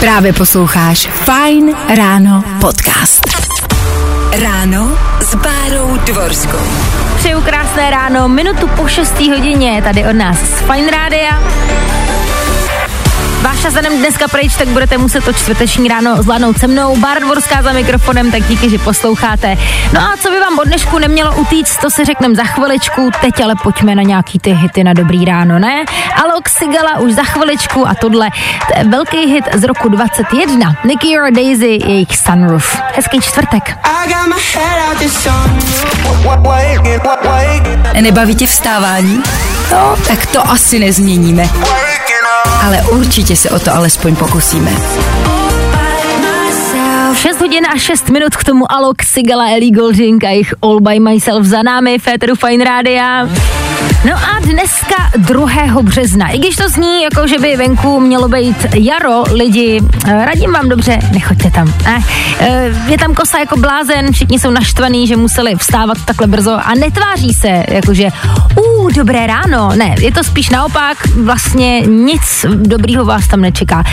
Právě posloucháš Fine Ráno podcast. Ráno s Bárou Dvorskou. Přeju krásné ráno, minutu po 6. hodině, tady od nás z Fine Rádia. Váš čas dneska pryč, tak budete muset to čtvrteční ráno zvládnout se mnou. Bar Dvorská za mikrofonem, tak díky, že posloucháte. No a co by vám od dnešku nemělo utíct, to si řekneme za chviličku. Teď ale pojďme na nějaký ty hity na dobrý ráno, ne? Alok Sigala už za chviličku a tohle, to je velký hit z roku 21. Nicky or Daisy, jejich Sunroof. Hezký čtvrtek. Nebaví tě vstávání? No, tak to asi nezměníme ale určitě se o to alespoň pokusíme. 6 hodin a 6 minut k tomu Alok, Sigala, Ellie Golding a jich All By Myself za námi, Féteru Fine Rádia. No a dneska 2. března. I když to zní, jako že by venku mělo být jaro, lidi, eh, radím vám dobře, nechoďte tam. Eh, je tam kosa jako blázen, všichni jsou naštvaní, že museli vstávat takhle brzo a netváří se, jakože uh, dobré ráno. Ne, je to spíš naopak, vlastně nic dobrýho vás tam nečeká.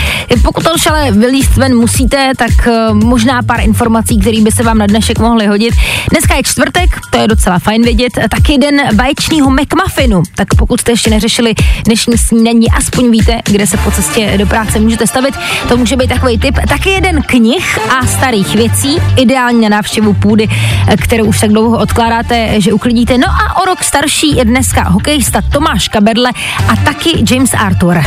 Pokud to ale vylíst ven musíte, tak eh, možná pár informací, které by se vám na dnešek mohly hodit. Dneska je čtvrtek, to je docela fajn vědět, taky den baječního McMuffin muffinu. Tak pokud jste ještě neřešili dnešní snídaní, aspoň víte, kde se po cestě do práce můžete stavit. To může být takový tip. Taky jeden knih a starých věcí, ideálně na návštěvu půdy, kterou už tak dlouho odkládáte, že uklidíte. No a o rok starší je dneska hokejista Tomáš Kaberle a taky James Arthur.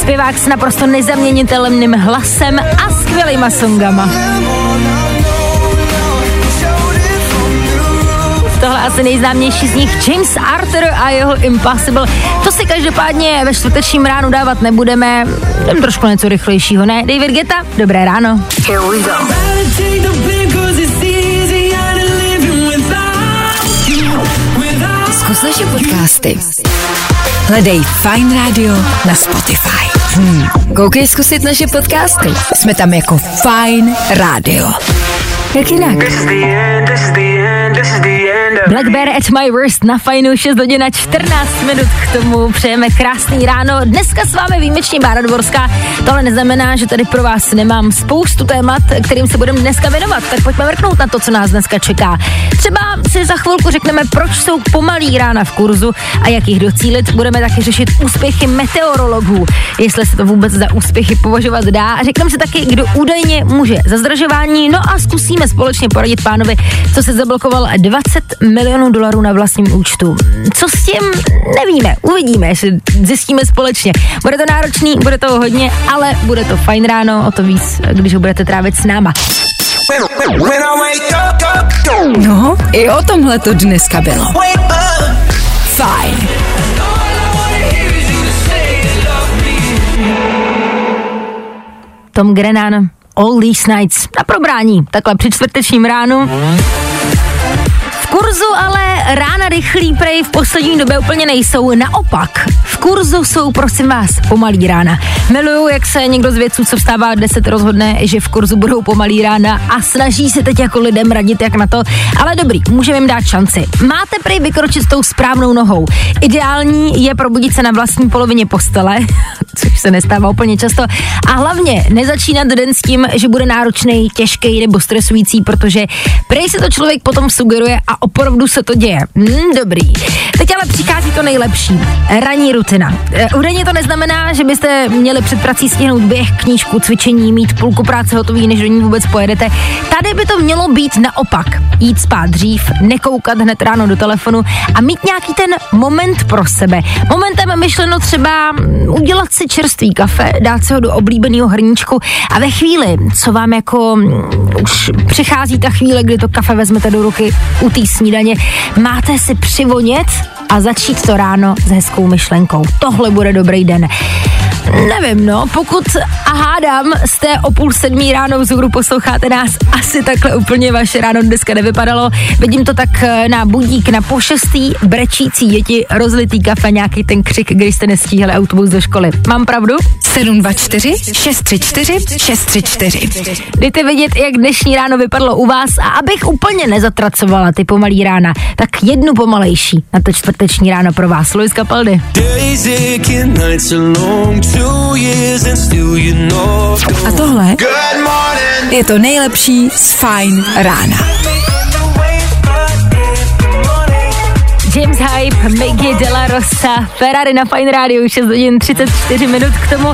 Zpěvák s naprosto nezaměnitelným hlasem a skvělýma songama. Tohle asi nejznámější z nich, James Arthur a jeho Impossible. To si každopádně ve čtvrtečním ránu dávat nebudeme, jdem trošku něco rychlejšího, ne? David Geta, dobré ráno. Here we go. Zkus naše podcasty. Hledej Fine Radio na Spotify. Hmm. Koukej zkusit naše podcasty. Jsme tam jako Fine Radio. Jak jinak? Black Bear at my worst na fajnu 6 hodin a 14 minut k tomu přejeme krásný ráno. Dneska s vámi výjimečně Bára Dvorská. Tohle neznamená, že tady pro vás nemám spoustu témat, kterým se budeme dneska věnovat. Tak pojďme vrknout na to, co nás dneska čeká. Třeba si za chvilku řekneme, proč jsou pomalý rána v kurzu a jak jich docílit. Budeme taky řešit úspěchy meteorologů, jestli se to vůbec za úspěchy považovat dá. Řekneme si taky, kdo údajně může za zdražování. No a zkusíme společně poradit pánovi, co se zablokoval 20 milionů dolarů na vlastním účtu. Co s tím nevíme, uvidíme, zjistíme společně. Bude to náročný, bude to hodně, ale bude to fajn ráno, o to víc, když ho budete trávit s náma. No, i o tomhle to dneska bylo. Fajn. Tom Grennan, All These Nights na probrání, takhle při čtvrtečním ránu kurzu ale rána rychlý prej v poslední době úplně nejsou. Naopak, v kurzu jsou prosím vás pomalý rána. Miluju, jak se někdo z vědců, co vstává 10, rozhodne, že v kurzu budou pomalý rána a snaží se teď jako lidem radit, jak na to. Ale dobrý, můžeme jim dát šanci. Máte prej vykročit s tou správnou nohou. Ideální je probudit se na vlastní polovině postele, což se nestává úplně často. A hlavně nezačínat den s tím, že bude náročný, těžký nebo stresující, protože prej se to člověk potom sugeruje a opravdu se to děje. Hmm, dobrý. Teď ale přichází to nejlepší. Ranní rutina. Údajně to neznamená, že byste měli před prací stihnout běh, knížku, cvičení, mít půlku práce hotový, než do ní vůbec pojedete. Tady by to mělo být naopak. Jít spát dřív, nekoukat hned ráno do telefonu a mít nějaký ten moment pro sebe. Momentem myšleno třeba udělat si čerstvý kafe, dát si ho do oblíbeného hrníčku a ve chvíli, co vám jako mm, už přichází ta chvíle, kdy to kafe vezmete do ruky u té snídaně, máte si přivonět a začít to ráno s hezkou myšlenkou. Tohle bude dobrý den. Nevím, no, pokud a hádám, jste o půl sedmí ráno vzhůru posloucháte nás, asi takhle úplně vaše ráno dneska nevypadalo. Vidím to tak eh, na budík na pošestý, brečící děti, rozlitý kafe, nějaký ten křik, když jste nestíhali autobus do školy. Mám pravdu? 724 634 634 Dejte vědět, jak dnešní ráno vypadlo u vás a abych úplně nezatracovala ty pomalý rána, tak jednu pomalejší na to čtvrteční ráno pro vás. Luis Capaldi. A tohle je to nejlepší z Fine rána. James Hype, Miggy de la Rosa, Ferrari na Fine Radio, 6 hodin 34 minut k tomu.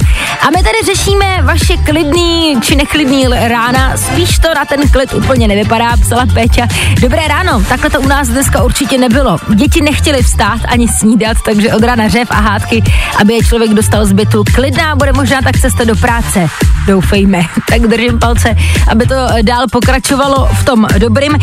A my tady řešíme vaše klidný či neklidný rána, spíš to na ten klid úplně nevypadá, psala Péťa. Dobré ráno, takhle to u nás dneska určitě nebylo. Děti nechtěli vstát ani snídat, takže od rána řev a hádky, aby je člověk dostal z bytu. Klidná bude možná tak cesta do práce. Doufejme. Tak držím palce, aby to dál pokračovalo v tom dobrým.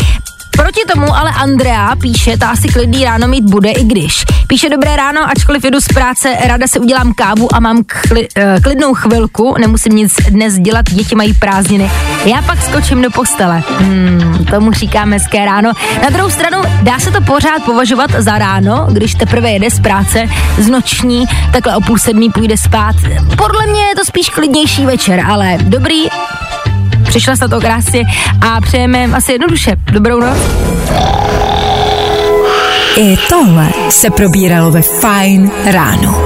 Proti tomu ale Andrea píše, ta asi klidný ráno mít bude, i když. Píše dobré ráno, ačkoliv jedu z práce, ráda si udělám kávu a mám kli, uh, klidnou chvilku, nemusím nic dnes dělat, děti mají prázdniny. Já pak skočím do postele. Hmm, tomu říkám hezké ráno. Na druhou stranu, dá se to pořád považovat za ráno, když teprve jede z práce, z noční, takhle o půl sedmí půjde spát. Podle mě je to spíš klidnější večer, ale dobrý, Přišla se to krásně a přejeme asi jednoduše. Dobrou noc. I tohle se probíralo ve Fine ráno.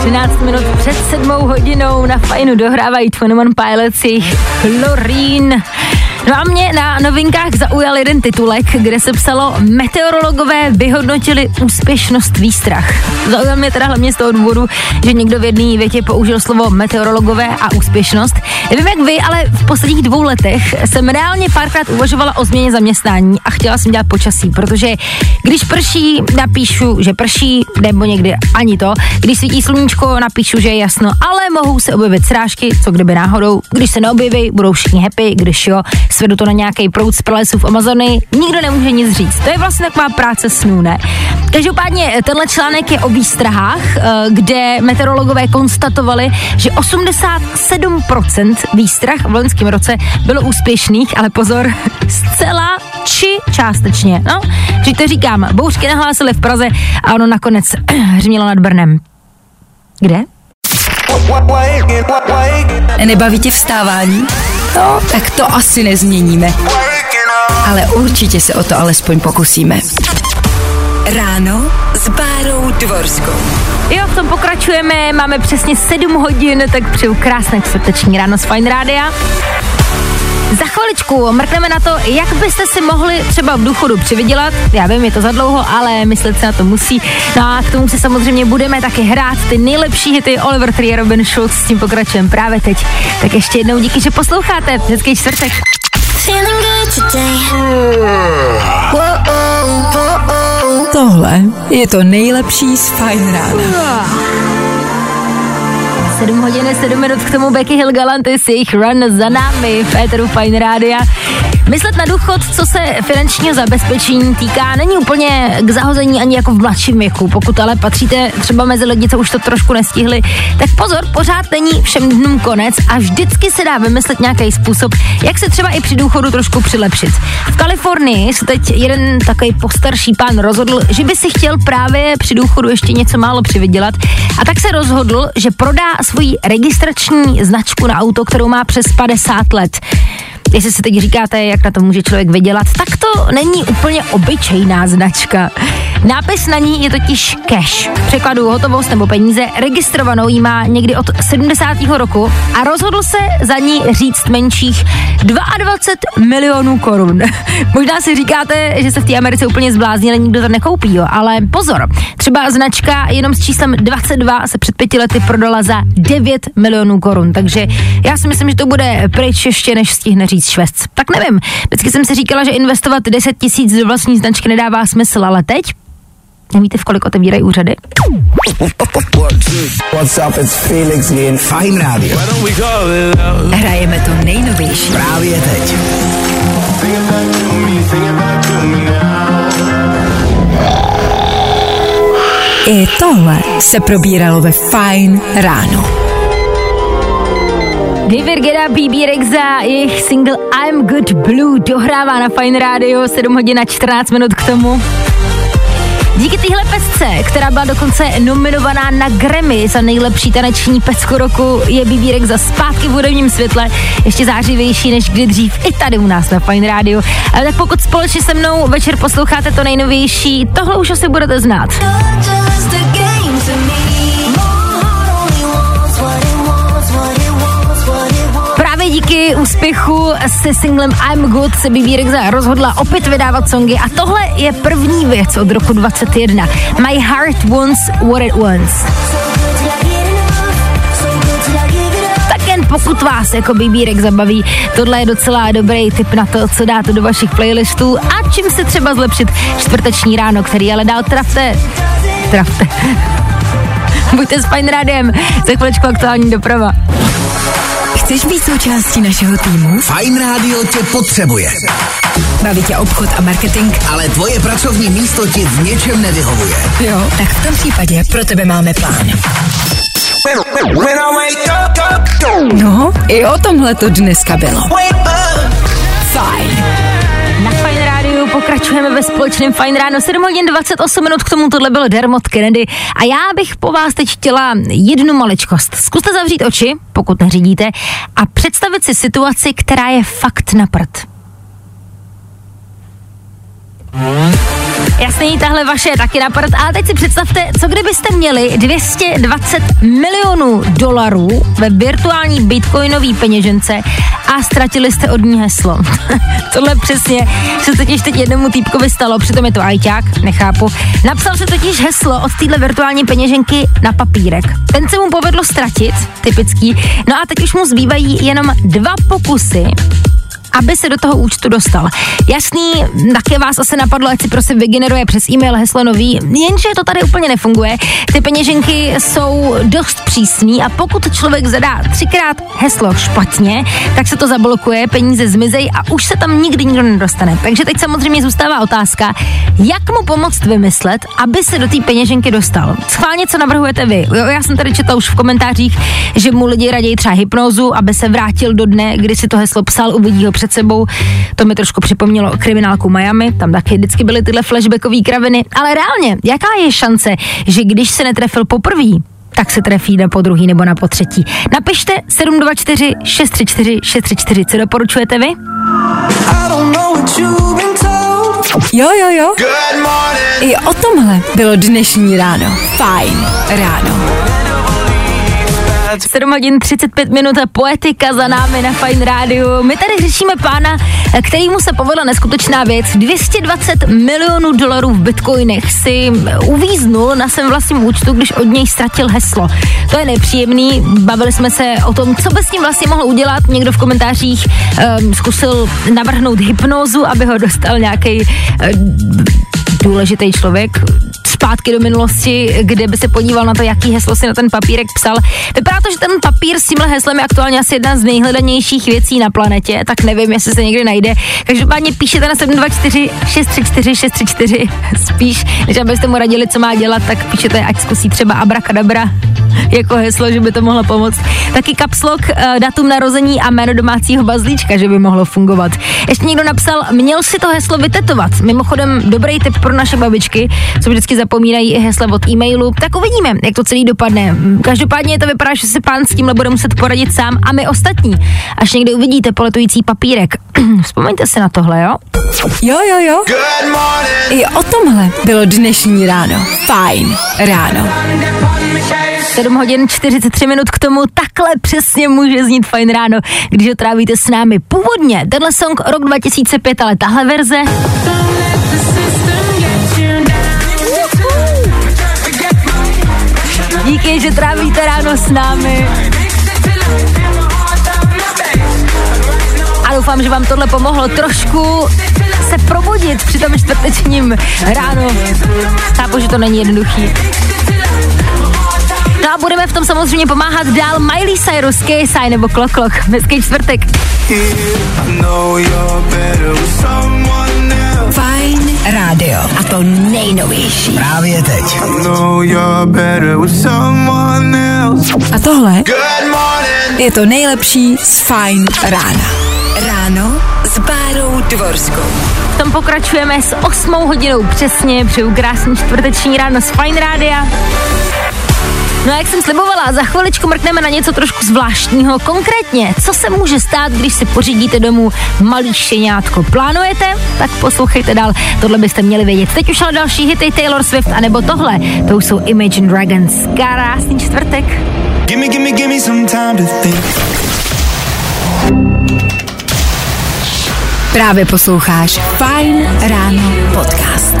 13 minut před sedmou hodinou na fajnu dohrávají 21 Pilots jejich Chlorín. No a mě na novinkách zaujal jeden titulek, kde se psalo Meteorologové vyhodnotili úspěšnost výstrach. Zaujal mě teda hlavně z toho důvodu, že někdo v jedné větě použil slovo meteorologové a úspěšnost. Nevím jak vy, ale v posledních dvou letech jsem reálně párkrát uvažovala o změně zaměstnání a chtěla jsem dělat počasí, protože když prší, napíšu, že prší, nebo někdy ani to. Když svítí sluníčko, napíšu, že je jasno, ale mohou se objevit srážky, co kdyby náhodou. Když se neobjeví, budou všichni happy, když jo, svedu to na nějaký proud z pralesů v Amazonii, nikdo nemůže nic říct. To je vlastně taková práce snů, ne? Každopádně tenhle článek je o výstrahách, eh, kde meteorologové konstatovali, že 87% výstrah v loňském roce bylo úspěšných, ale pozor, zcela či částečně. No, že to říkám, bouřky nahlásily v Praze a ono nakonec hřmělo nad Brnem. Kde? Nebaví tě vstávání? No, tak to asi nezměníme. Ale určitě se o to alespoň pokusíme. Ráno s Bárou Dvorskou. Jo, v tom pokračujeme, máme přesně 7 hodin, tak přeju krásné čtvrteční ráno z Fine Rádia. Za chviličku mrkneme na to, jak byste si mohli třeba v důchodu přivydělat. Já vím, je to za dlouho, ale myslet se na to musí. No a k tomu si samozřejmě budeme taky hrát ty nejlepší hity Oliver Tree Robin Schulz. S tím pokračujeme právě teď. Tak ještě jednou díky, že posloucháte. Hezký čtvrtek. Tohle je to nejlepší z Fine Rána. 7 hodin 7 minut k tomu Becky Hill Galanty s jejich run za námi v Eteru Fine Rádia. Myslet na důchod, co se finančního zabezpečení týká, není úplně k zahození ani jako v mladším věku. Pokud ale patříte třeba mezi lidi, co už to trošku nestihli, tak pozor, pořád není všem dnům konec a vždycky se dá vymyslet nějaký způsob, jak se třeba i při důchodu trošku přilepšit. V Kalifornii se teď jeden takový postarší pán rozhodl, že by si chtěl právě při důchodu ještě něco málo přivydělat a tak se rozhodl, že prodá svoji registrační značku na auto, kterou má přes 50 let. Jestli si teď říkáte, jak na to může člověk vydělat, tak to není úplně obyčejná značka. Nápis na ní je totiž cash. Překladu hotovost nebo peníze. Registrovanou jí má někdy od 70. roku a rozhodl se za ní říct menších 22 milionů korun. Možná si říkáte, že se v té Americe úplně zbláznili, nikdo to nekoupí, jo, ale pozor. Třeba značka jenom s číslem 22 se před pěti lety prodala za 9 milionů korun, takže já si myslím, že to bude pryč ještě, než stihne říct švec. Tak nevím, vždycky jsem si říkala, že investovat 10 tisíc do vlastní značky nedává smysl, ale teď Nevíte, v kolik otevírají úřady? What's up, it's Felix Jen. Fine Radio. Hrajeme to nejnovější. Právě teď. I tohle se probíralo ve Fine ráno. David Geda, BB Rexa, jejich single I'm Good Blue dohrává na Fine Radio 7 hodin a 14 minut k tomu. Díky téhle pesce, která byla dokonce nominovaná na Grammy za nejlepší taneční pecku roku, je Bibírek za zpátky v hudebním světle, ještě zářivější než kdy dřív i tady u nás na Fine Radio. Ale tak pokud společně se mnou večer posloucháte to nejnovější, tohle už asi budete znát. Právě díky úspěchu se singlem I'm Good se Bibi Rexha rozhodla opět vydávat songy a tohle je první věc od roku 21. My Heart Wants What It Wants. Tak jen pokud vás jako Bibírek zabaví, tohle je docela dobrý tip na to, co dáte do vašich playlistů a čím se třeba zlepšit čtvrteční ráno, který ale dál trafte. Trafte. Buďte s Fine Rádiem, za chviličku aktuální doprava. Chceš být součástí našeho týmu? Fine Radio tě potřebuje. Baví tě obchod a marketing? Ale tvoje pracovní místo ti v něčem nevyhovuje. Jo, tak v tom případě pro tebe máme plán. No, i o tomhle to dneska bylo. Pokračujeme ve společném Fine Ráno 7 hodin 28 minut, k tomu tohle bylo Dermot Kennedy a já bych po vás teď chtěla jednu maličkost. Zkuste zavřít oči, pokud neřídíte, a představit si situaci, která je fakt na prd. Jasný, tahle vaše je taky na ale teď si představte, co kdybyste měli 220 milionů dolarů ve virtuální bitcoinové peněžence a ztratili jste od ní heslo. Tohle přesně se totiž teď jednomu týpkovi stalo, přitom je to ajťák, nechápu. Napsal se totiž heslo od téhle virtuální peněženky na papírek. Ten se mu povedlo ztratit, typický, no a teď už mu zbývají jenom dva pokusy aby se do toho účtu dostal. Jasný, také vás asi napadlo, ať si prosím vygeneruje přes e-mail heslo nový, jenže to tady úplně nefunguje. Ty peněženky jsou dost přísný a pokud člověk zadá třikrát heslo špatně, tak se to zablokuje, peníze zmizejí a už se tam nikdy nikdo nedostane. Takže teď samozřejmě zůstává otázka, jak mu pomoct vymyslet, aby se do té peněženky dostal. Schválně, co navrhujete vy. Jo, já jsem tady četla už v komentářích, že mu lidi raději třeba hypnózu, aby se vrátil do dne, kdy si to heslo psal, uvidí ho před sebou. To mi trošku připomnělo kriminálku Miami, tam taky vždycky byly tyhle flashbackové kraviny. Ale reálně, jaká je šance, že když se netrefil poprvé, tak se trefí na po druhý nebo na po třetí. Napište 724 634 634, co doporučujete vy? Jo, jo, jo. I o tomhle bylo dnešní ráno. Fajn ráno. 7 hodin 35 minut a poetika za námi na Fine Radio. My tady řešíme pána, kterýmu se povedla neskutečná věc. 220 milionů dolarů v bitcoinech si uvíznul na svém vlastním účtu, když od něj ztratil heslo. To je nepříjemný. Bavili jsme se o tom, co by s tím vlastně mohl udělat. Někdo v komentářích um, zkusil navrhnout hypnózu, aby ho dostal nějaký uh, důležitý člověk zpátky do minulosti, kde by se podíval na to, jaký heslo si na ten papírek psal. Vypadá to, že ten papír s tímhle heslem je aktuálně asi jedna z nejhledanějších věcí na planetě, tak nevím, jestli se někdy najde. Každopádně píšete na 724 634 634 spíš, než abyste mu radili, co má dělat, tak píšete, ať zkusí třeba abrakadabra jako heslo, že by to mohlo pomoct. Taky kapslok, uh, datum narození a jméno domácího bazlíčka, že by mohlo fungovat. Ještě někdo napsal, měl si to heslo vytetovat. Mimochodem, dobrý tip pro naše babičky, co vždycky zapomínají hesla od e-mailu. Tak uvidíme, jak to celý dopadne. Každopádně to vypadá, že se pán s tímhle bude muset poradit sám a my ostatní. Až někdy uvidíte poletující papírek. Vzpomeňte si na tohle, jo? Jo, jo, jo. I o tomhle bylo dnešní ráno. Fajn ráno. 7 hodin 43 minut k tomu, takhle přesně může znít fajn ráno, když ho trávíte s námi. Původně tenhle song rok 2005, ale tahle verze Díky, že trávíte ráno s námi. A doufám, že vám tohle pomohlo trošku se probudit při tom čtvrtečním ráno. Chápu, že to není jednoduchý. No a budeme v tom samozřejmě pomáhat dál Miley Cyrus, KSI nebo Klok Klok. Hezký čtvrtek. Fajn rádio. A to nej nejnovější. Právě teď. A tohle je to nejlepší z Fine rána. Ráno s Bárou Dvorskou. V tom pokračujeme s 8 hodinou přesně, přeju krásný čtvrteční ráno z Fine Rádia. No a jak jsem slibovala, za chviličku mrkneme na něco trošku zvláštního. Konkrétně, co se může stát, když si pořídíte domů malý šeňátko. Plánujete? Tak poslouchejte dál, tohle byste měli vědět. Teď už ale další hity Taylor Swift, anebo tohle, to už jsou Imagine Dragons. Krásný čtvrtek. Gimme, gimme, gimme some time to think. Právě posloucháš Fine Ráno podcast.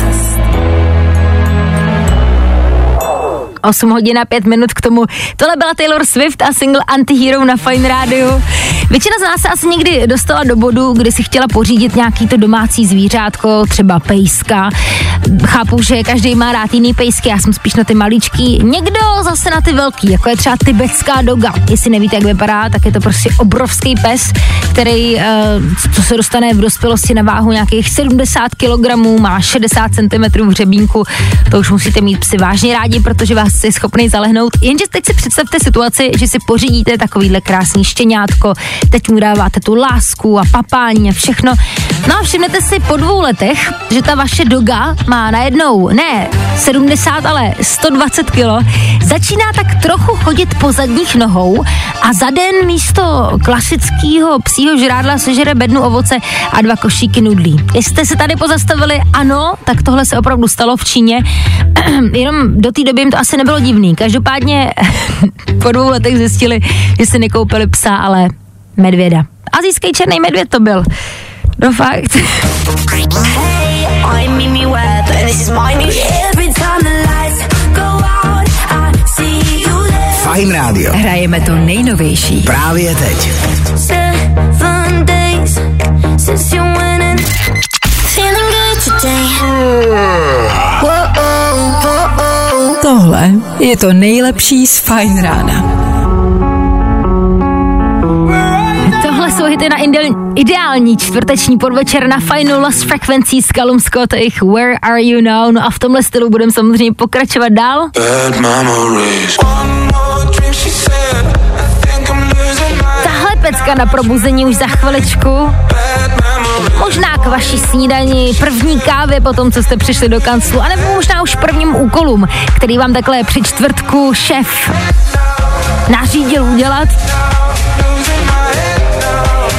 8 hodin a 5 minut k tomu. Tohle byla Taylor Swift a single Antihero na Fine Radio. Většina z nás se asi někdy dostala do bodu, kdy si chtěla pořídit nějaký to domácí zvířátko, třeba pejska. Chápu, že každý má rád jiný pejsky, já jsem spíš na ty maličký. Někdo zase na ty velký, jako je třeba tibetská doga. Jestli nevíte, jak vypadá, tak je to prostě obrovský pes, který, uh, co se dostane v dospělosti na váhu nějakých 70 kg, má 60 cm v řebínku. To už musíte mít psy vážně rádi, protože vás je schopný zalehnout. Jenže teď si představte situaci, že si pořídíte takovýhle krásný štěňátko, teď mu dáváte tu lásku a papání a všechno. No a všimnete si po dvou letech, že ta vaše doga má najednou ne 70, ale 120 kilo, začíná tak trochu chodit po zadních nohou a za den místo klasického psího žrádla sežere bednu ovoce a dva košíky nudlí. Jestli jste se tady pozastavili, ano, tak tohle se opravdu stalo v Číně. Jenom do té doby jim to asi nebylo divný. Každopádně po dvou letech zjistili, že si nekoupili psa, ale medvěda. Azijský černý medvěd to byl. No fakt. Hey, I'm Mimi Webb, and this is my new Every time the lights go out, I see you there. Fine Radio. Hrajeme to nejnovější. Právě teď. Seven days since you went in. Feeling good today. Whoa, oh, whoa, oh. Tohle je to nejlepší z Fine rána. Tohle jsou hity na indel- ideální čtvrteční podvečer na Final Lost Frequency s Callum Scott, jejich Where Are You Now? No a v tomhle stylu budeme samozřejmě pokračovat dál. Tahle pecka na probuzení už za chviličku. Možná k vaší snídani, první kávě po tom, co jste přišli do kanclu, anebo možná už prvním úkolům, který vám takhle při čtvrtku šéf nařídil udělat.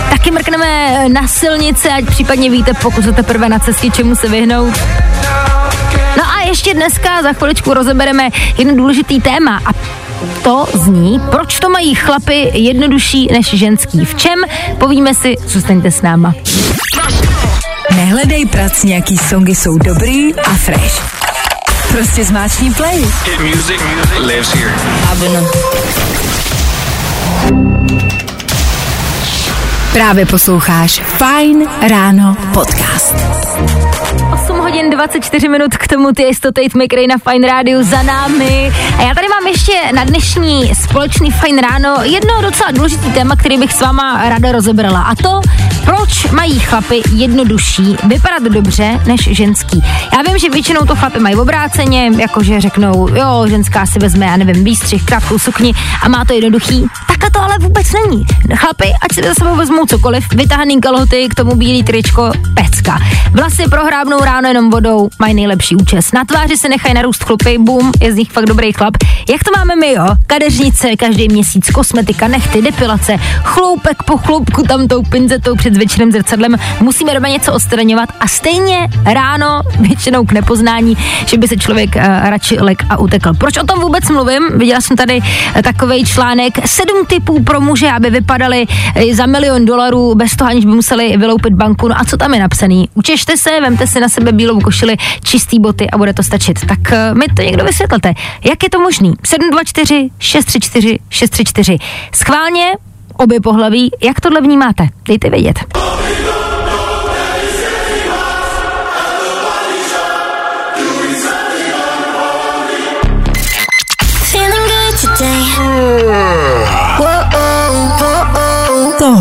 Taky mrkneme na silnici, ať případně víte, pokud jste teprve na cestě, čemu se vyhnout. No a ještě dneska za chviličku rozebereme jeden důležitý téma a to zní, proč to mají chlapy jednodušší než ženský. V čem? Povíme si, zůstaňte s náma. Nehledej prac, nějaký songy jsou dobrý a fresh. Prostě zmáčkni play. Hit music, music lives here. Právě posloucháš Fine Ráno podcast. 8 hodin 24 minut k tomu ty Tate McRae na Fine Radio za námi. A já tady mám ještě na dnešní společný Fine Ráno jedno docela důležitý téma, který bych s váma ráda rozebrala. A to, proč mají chlapy jednodušší vypadat dobře než ženský. Já vím, že většinou to chlapy mají obráceně, jakože řeknou, jo, ženská si vezme, já nevím, výstřih, krátkou sukni a má to jednoduchý. Takhle to ale vůbec není. Chlapy, ať si za sebou vezmou cokoliv, vytahaný kalhoty, k tomu bílý tričko, pecka. Vlasy prohrábnou ráno jenom vodou, mají nejlepší účes. Na tváři se nechají narůst chlupy, bum, je z nich fakt dobrý chlap. Jak to máme my, jo? Kadeřnice, každý měsíc, kosmetika, nechty, depilace, chloupek po chloupku tam tou pinzetou před večerem zrcadlem. Musíme doma něco odstraňovat a stejně ráno, většinou k nepoznání, že by se člověk uh, radši lek a utekl. Proč o tom vůbec mluvím? Viděla jsem tady uh, takový článek, sedm typů pro muže, aby vypadali za milion dolarů bez toho, aniž by museli vyloupit banku. No a co tam je napsaný? Učešte se, vemte si na sebe bílou košili, čistý boty a bude to stačit. Tak uh, mi to někdo vysvětlete. Jak je to možný? 724 634 634. Schválně obě pohlaví, jak tohle vnímáte? Dejte vědět.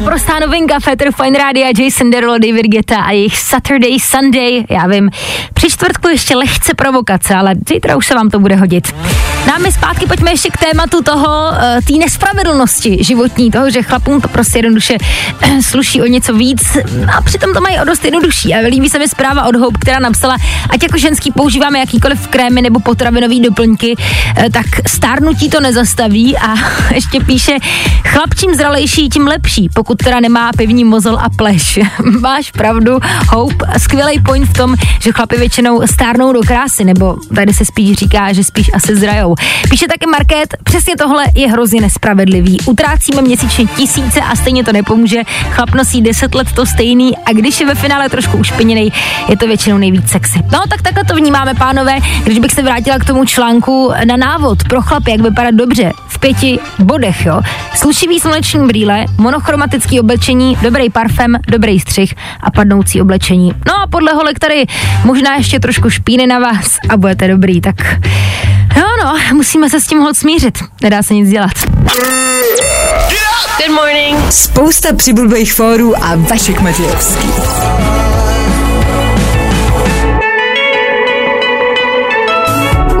Naprostá novinka Fetter Fine Radio, Jason Derulo, David Guetta a jejich Saturday Sunday. Já vím, při čtvrtku ještě lehce provokace, ale zítra už se vám to bude hodit. Dáme zpátky, pojďme ještě k tématu toho, eh, té nespravedlnosti životní, toho, že chlapům to prostě jednoduše sluší o něco víc a přitom to mají o dost jednodušší. A líbí se mi zpráva od Hope, která napsala, ať jako ženský používáme jakýkoliv krémy nebo potravinové doplňky, eh, tak stárnutí to nezastaví a ještě píše, chlap čím zralejší, tím lepší, pokud teda nemá pivní mozol a pleš. Máš pravdu, Hope, skvělý point v tom, že chlapi většinou stárnou do krásy, nebo tady se spíš říká, že spíš asi zrajou. Píše taky Market, přesně tohle je hrozně nespravedlivý. Utrácíme měsíčně tisíce a stejně to nepomůže. Chlap nosí 10 let to stejný a když je ve finále trošku ušpiněný, je to většinou nejvíc sexy. No tak takhle to vnímáme, pánové. Když bych se vrátila k tomu článku na návod pro chlapy, jak vypadat dobře v pěti bodech, jo. Slušivý sluneční brýle, monochromatický oblečení, dobrý parfém, dobrý střih a padnoucí oblečení. No a podle holek tady možná ještě trošku špíny na vás a budete dobrý, tak No, no, musíme se s tím hod smířit. Nedá se nic dělat. Good morning. Spousta přibulbých fórů a Vašek Matějovský.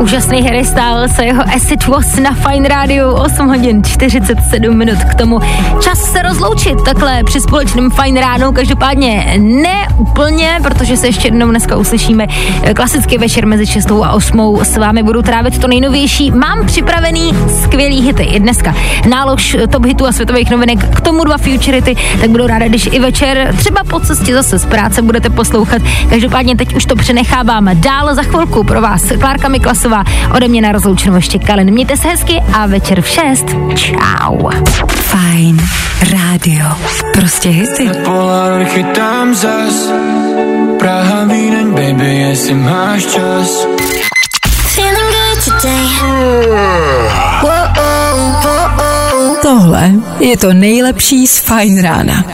Úžasný Harry Styles a jeho Acid Was na Fine Radio 8 hodin 47 minut k tomu. Čas se rozloučit takhle při společném Fine ránu, každopádně ne úplně, protože se ještě jednou dneska uslyšíme klasický večer mezi 6 a 8 s vámi budu trávit to nejnovější. Mám připravený skvělý hity i dneska. Nálož top hitů a světových novinek, k tomu dva futurity, tak budu ráda, když i večer třeba po cestě zase z práce budete poslouchat. Každopádně teď už to přenechávám dál za chvilku pro vás. Klárka Miklasová ode mě na rozloučenou ještě Kalin. Mějte se hezky a večer v 6. Čau. Fajn rádio. Prostě hity. Polar chytám zas Praha, Vídeň, baby, jestli máš čas. Tohle je to nejlepší z Fajn rána.